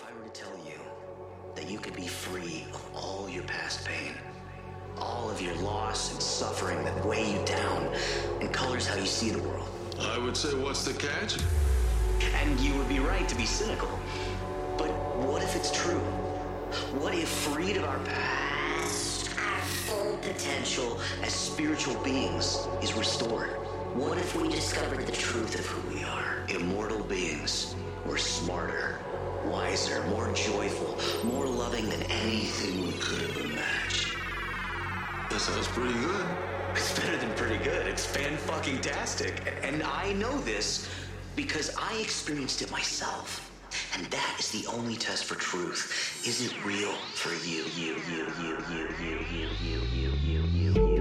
if I were to tell you that you could be free of all your past pain? All of your loss and suffering that weigh you down and colors how you see the world. I would say, what's the catch? And you would be right to be cynical. But what if it's true? What if freed of our past, our full potential as spiritual beings is restored? What if we discovered the truth of who we are? Immortal beings. We're smarter, wiser, more joyful, more loving than anything we could have imagined. That sounds pretty good. It's better than pretty good. It's fan fucking tastic. And I know this because I experienced it myself. And that is the only test for truth. Is it real for you? You, you, you, you, you, you, you, you, you, you, you,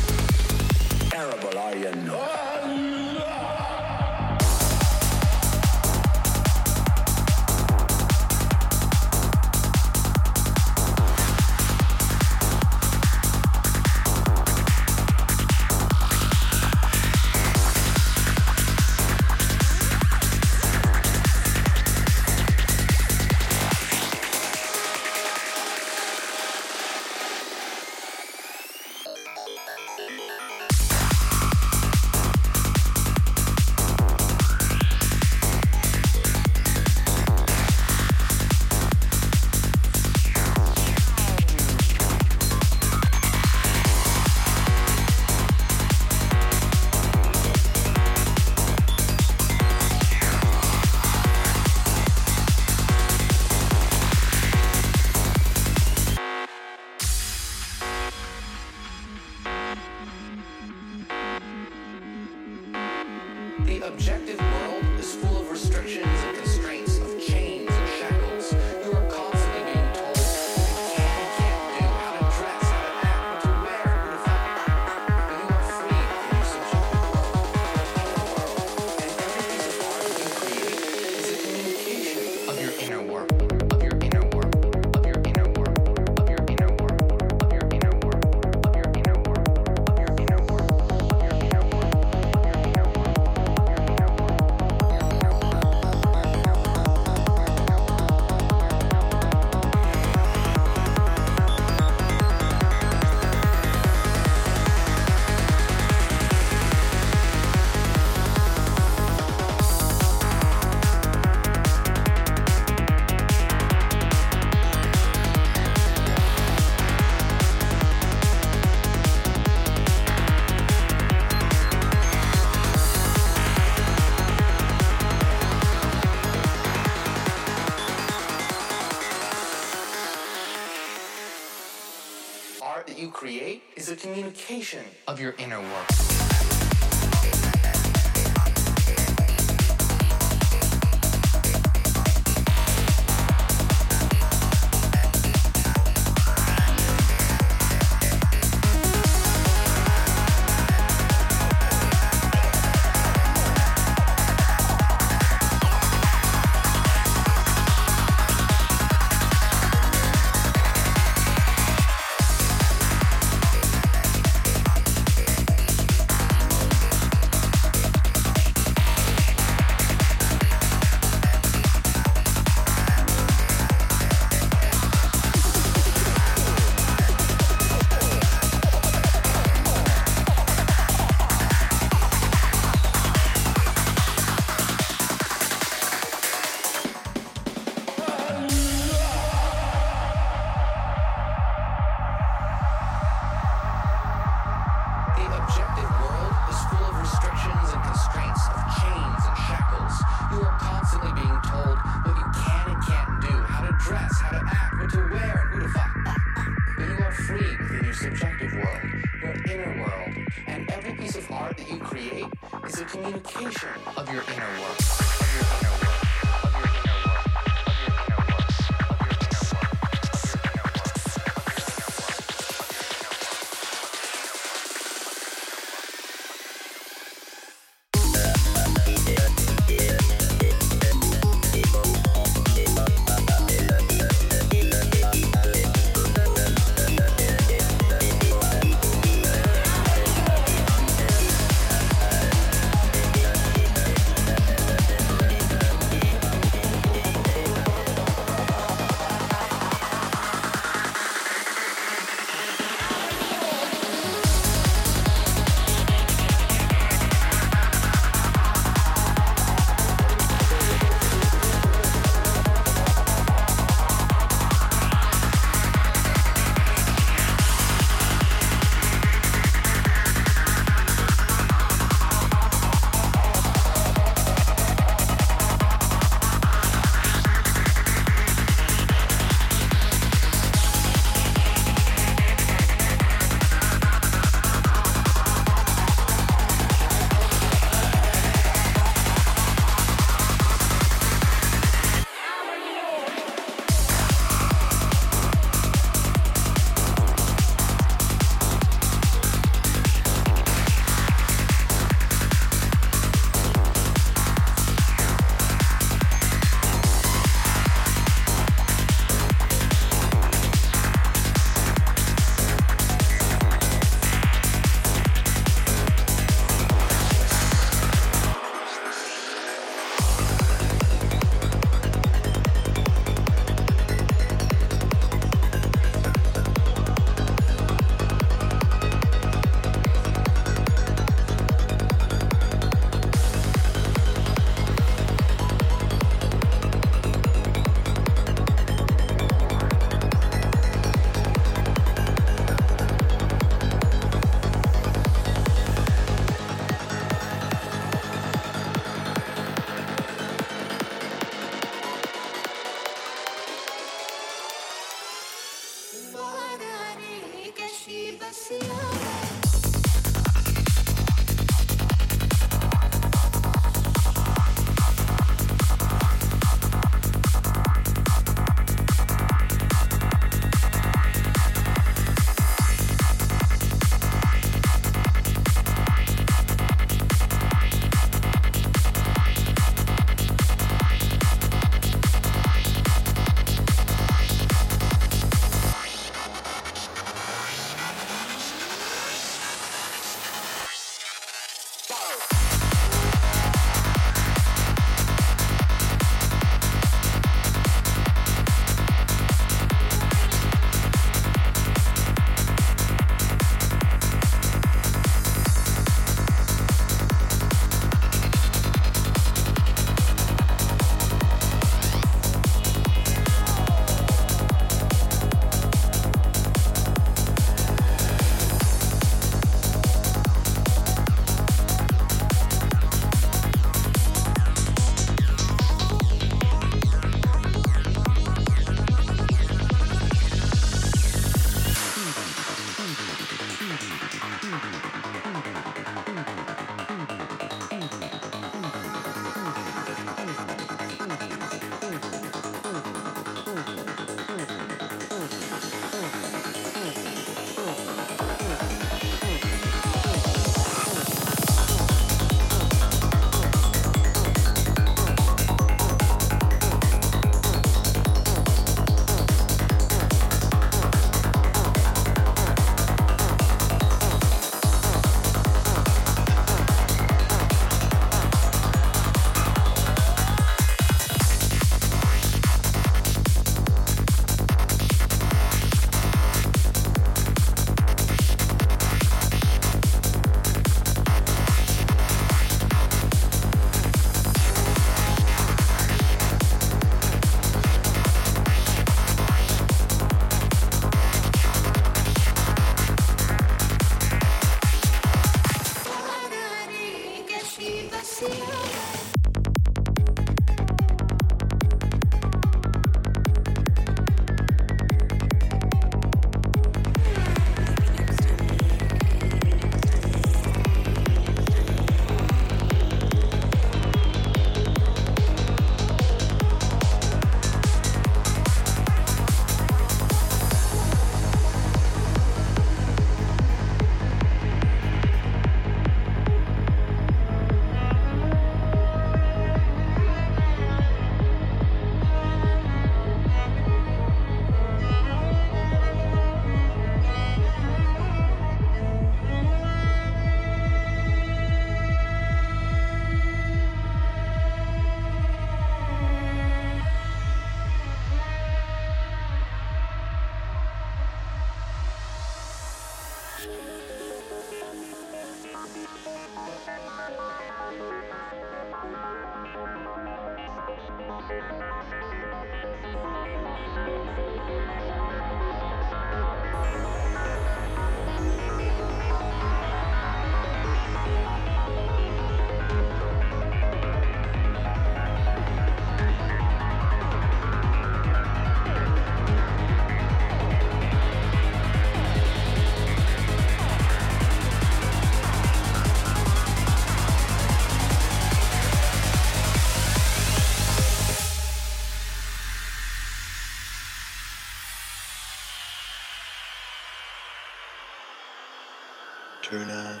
Turn on.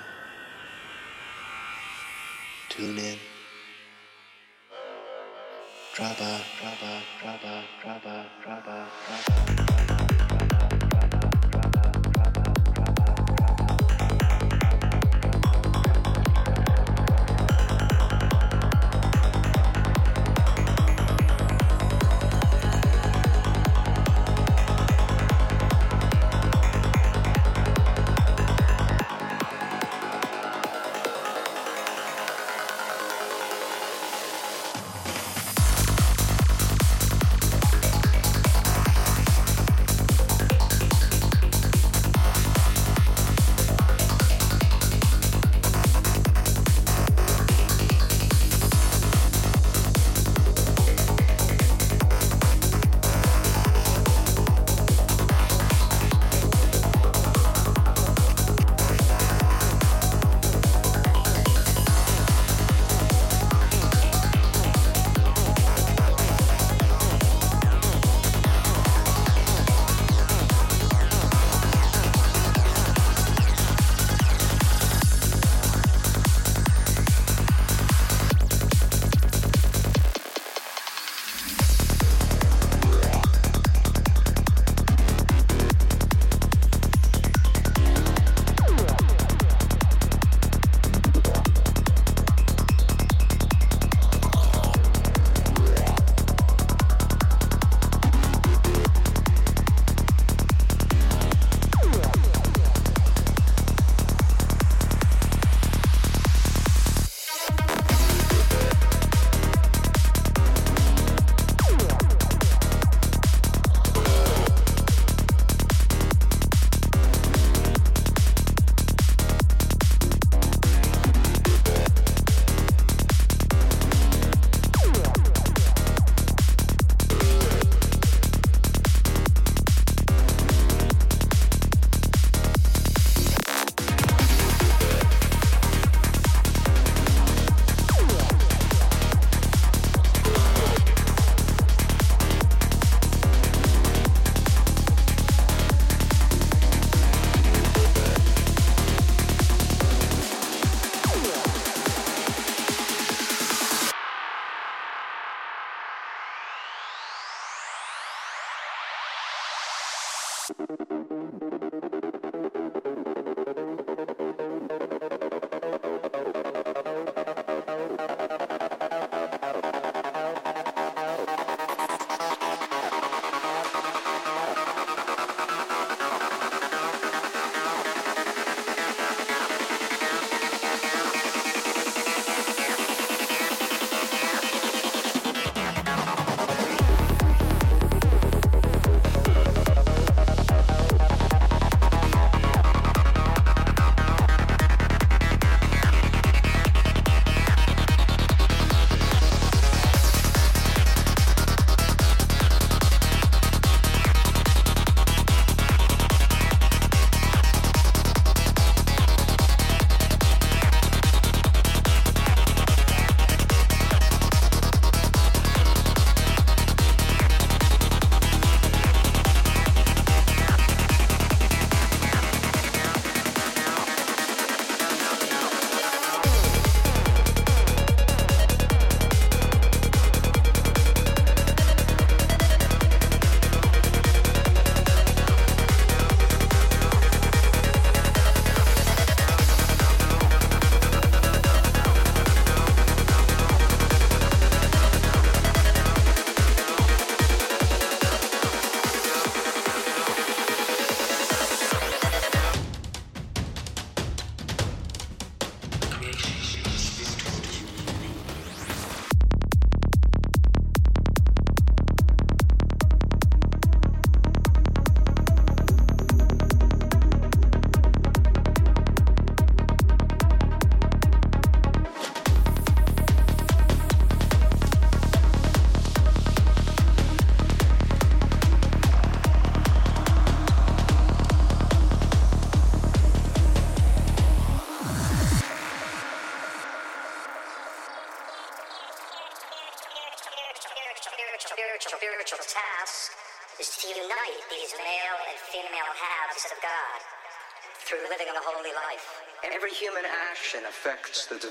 Tune in. Drop off, drop off, drop off, drop off, drop off, drop.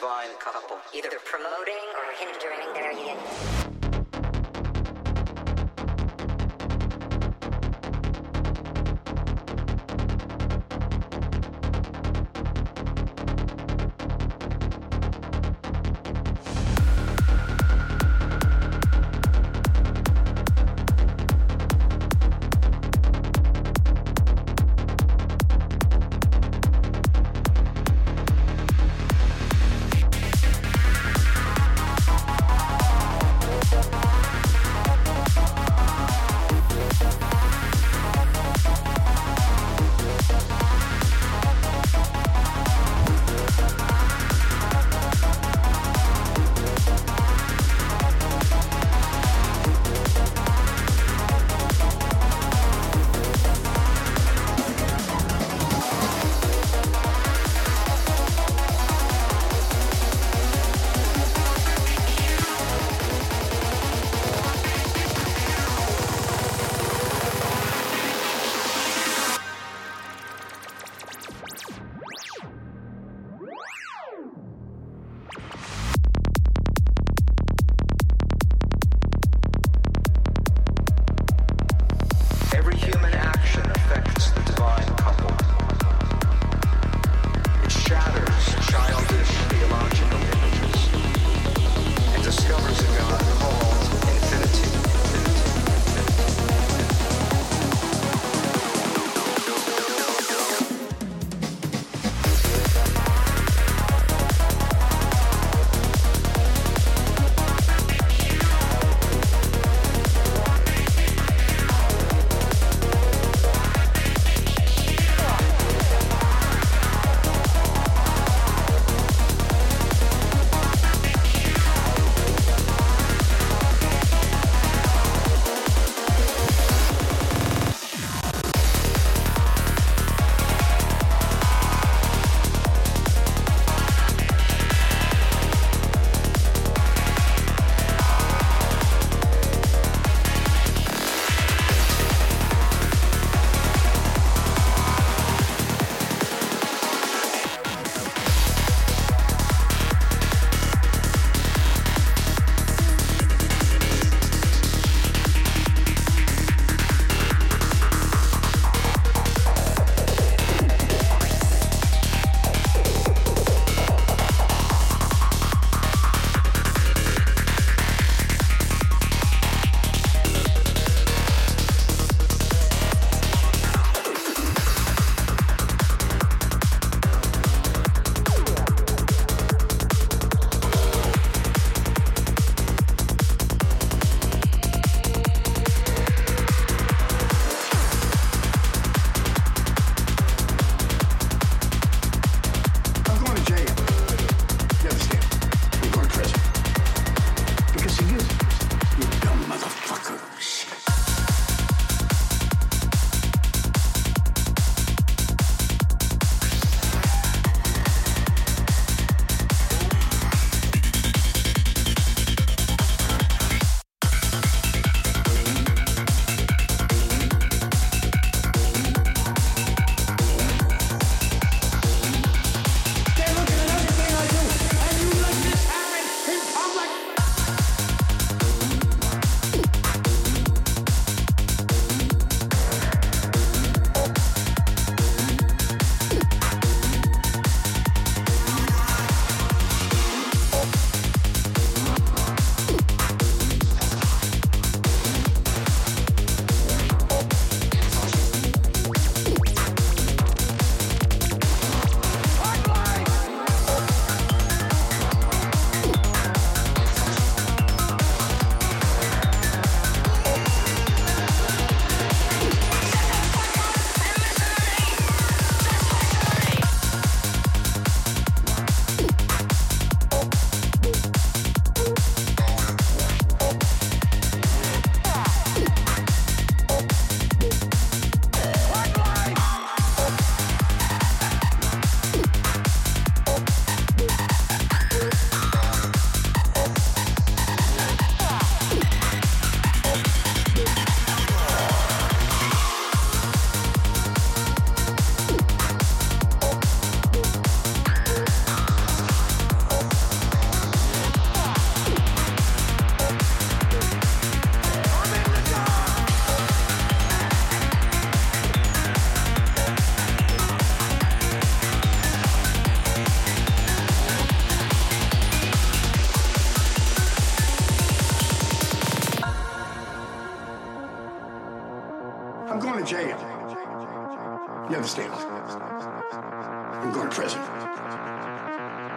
Divine couple. either promoting or hindering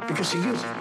Because you. You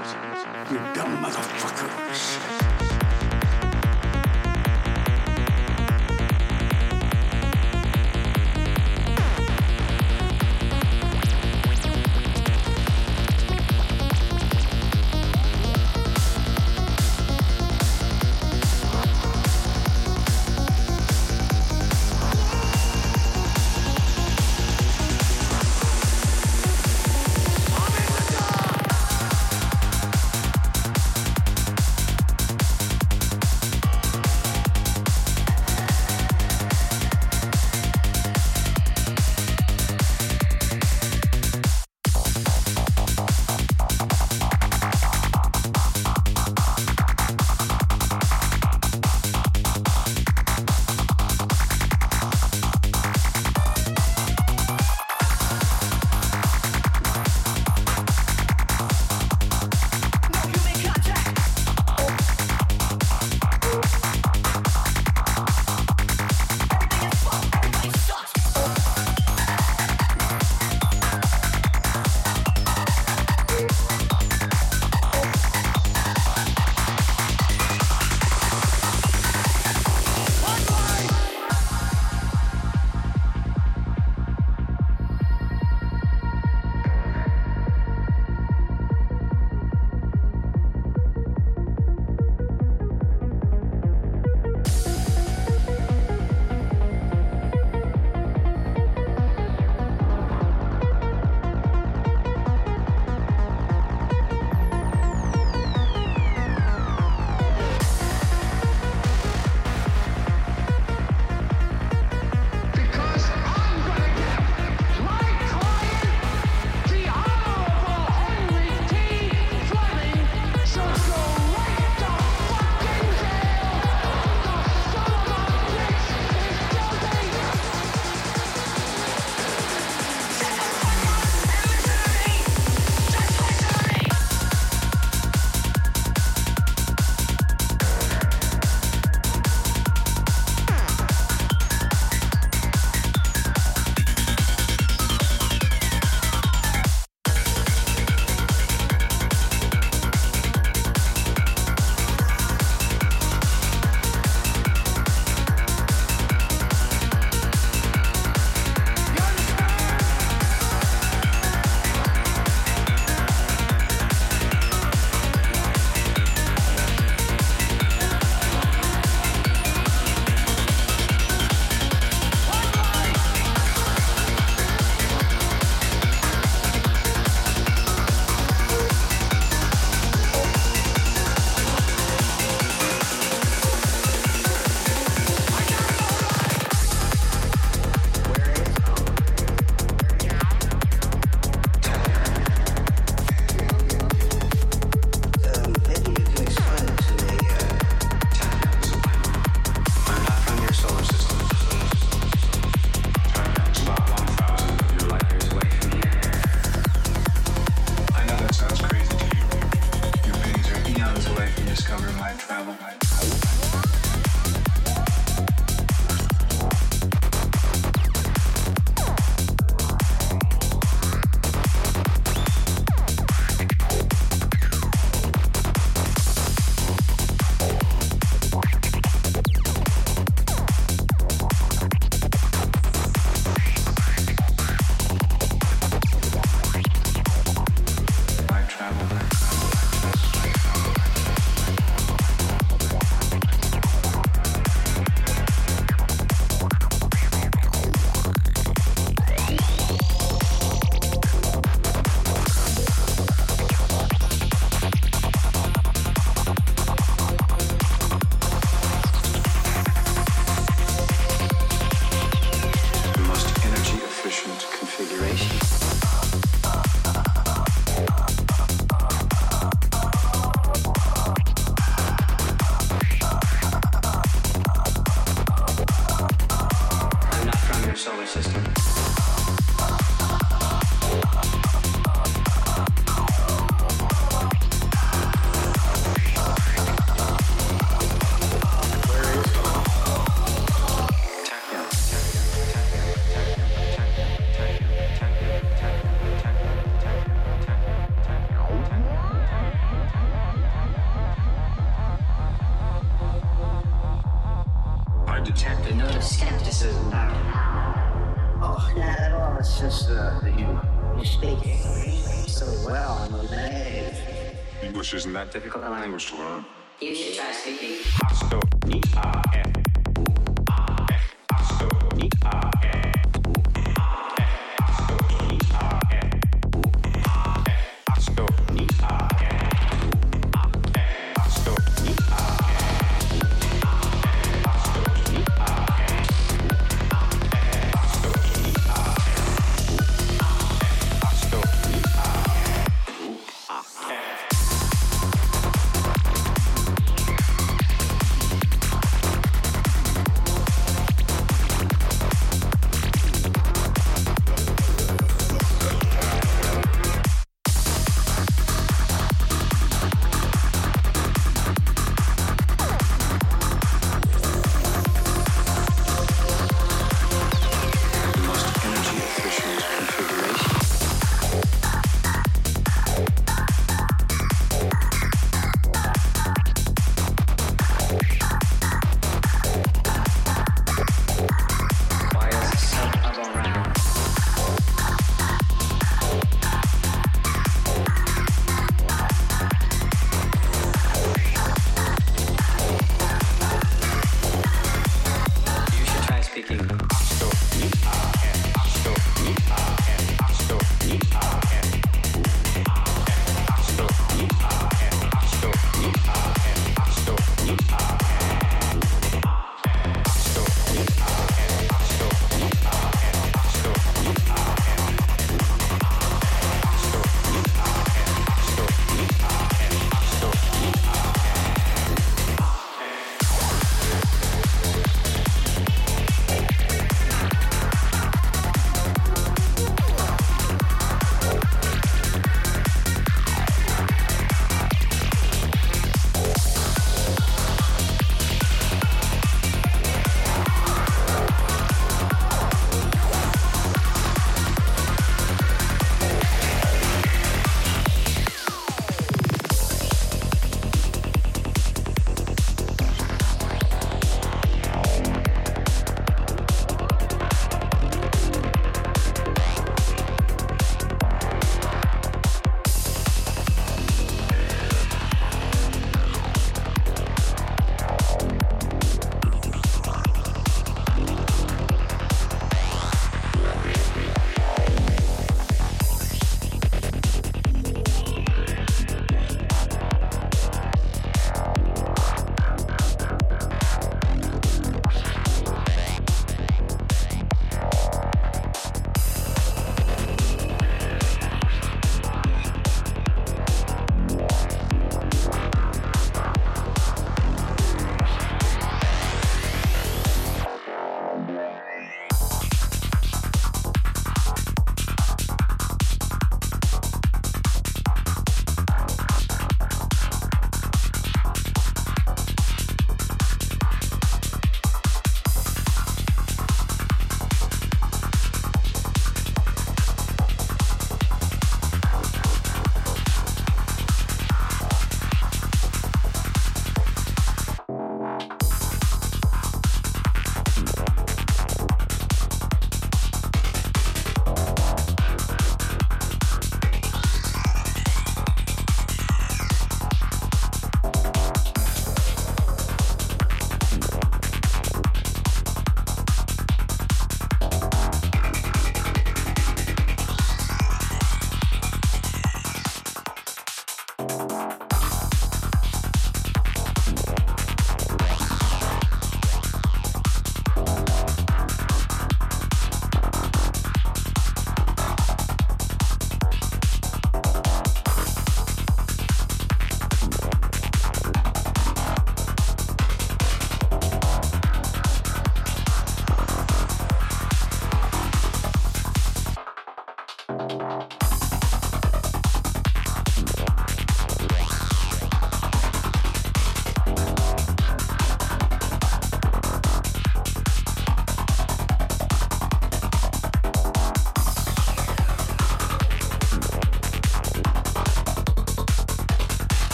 discover my travel, my travel.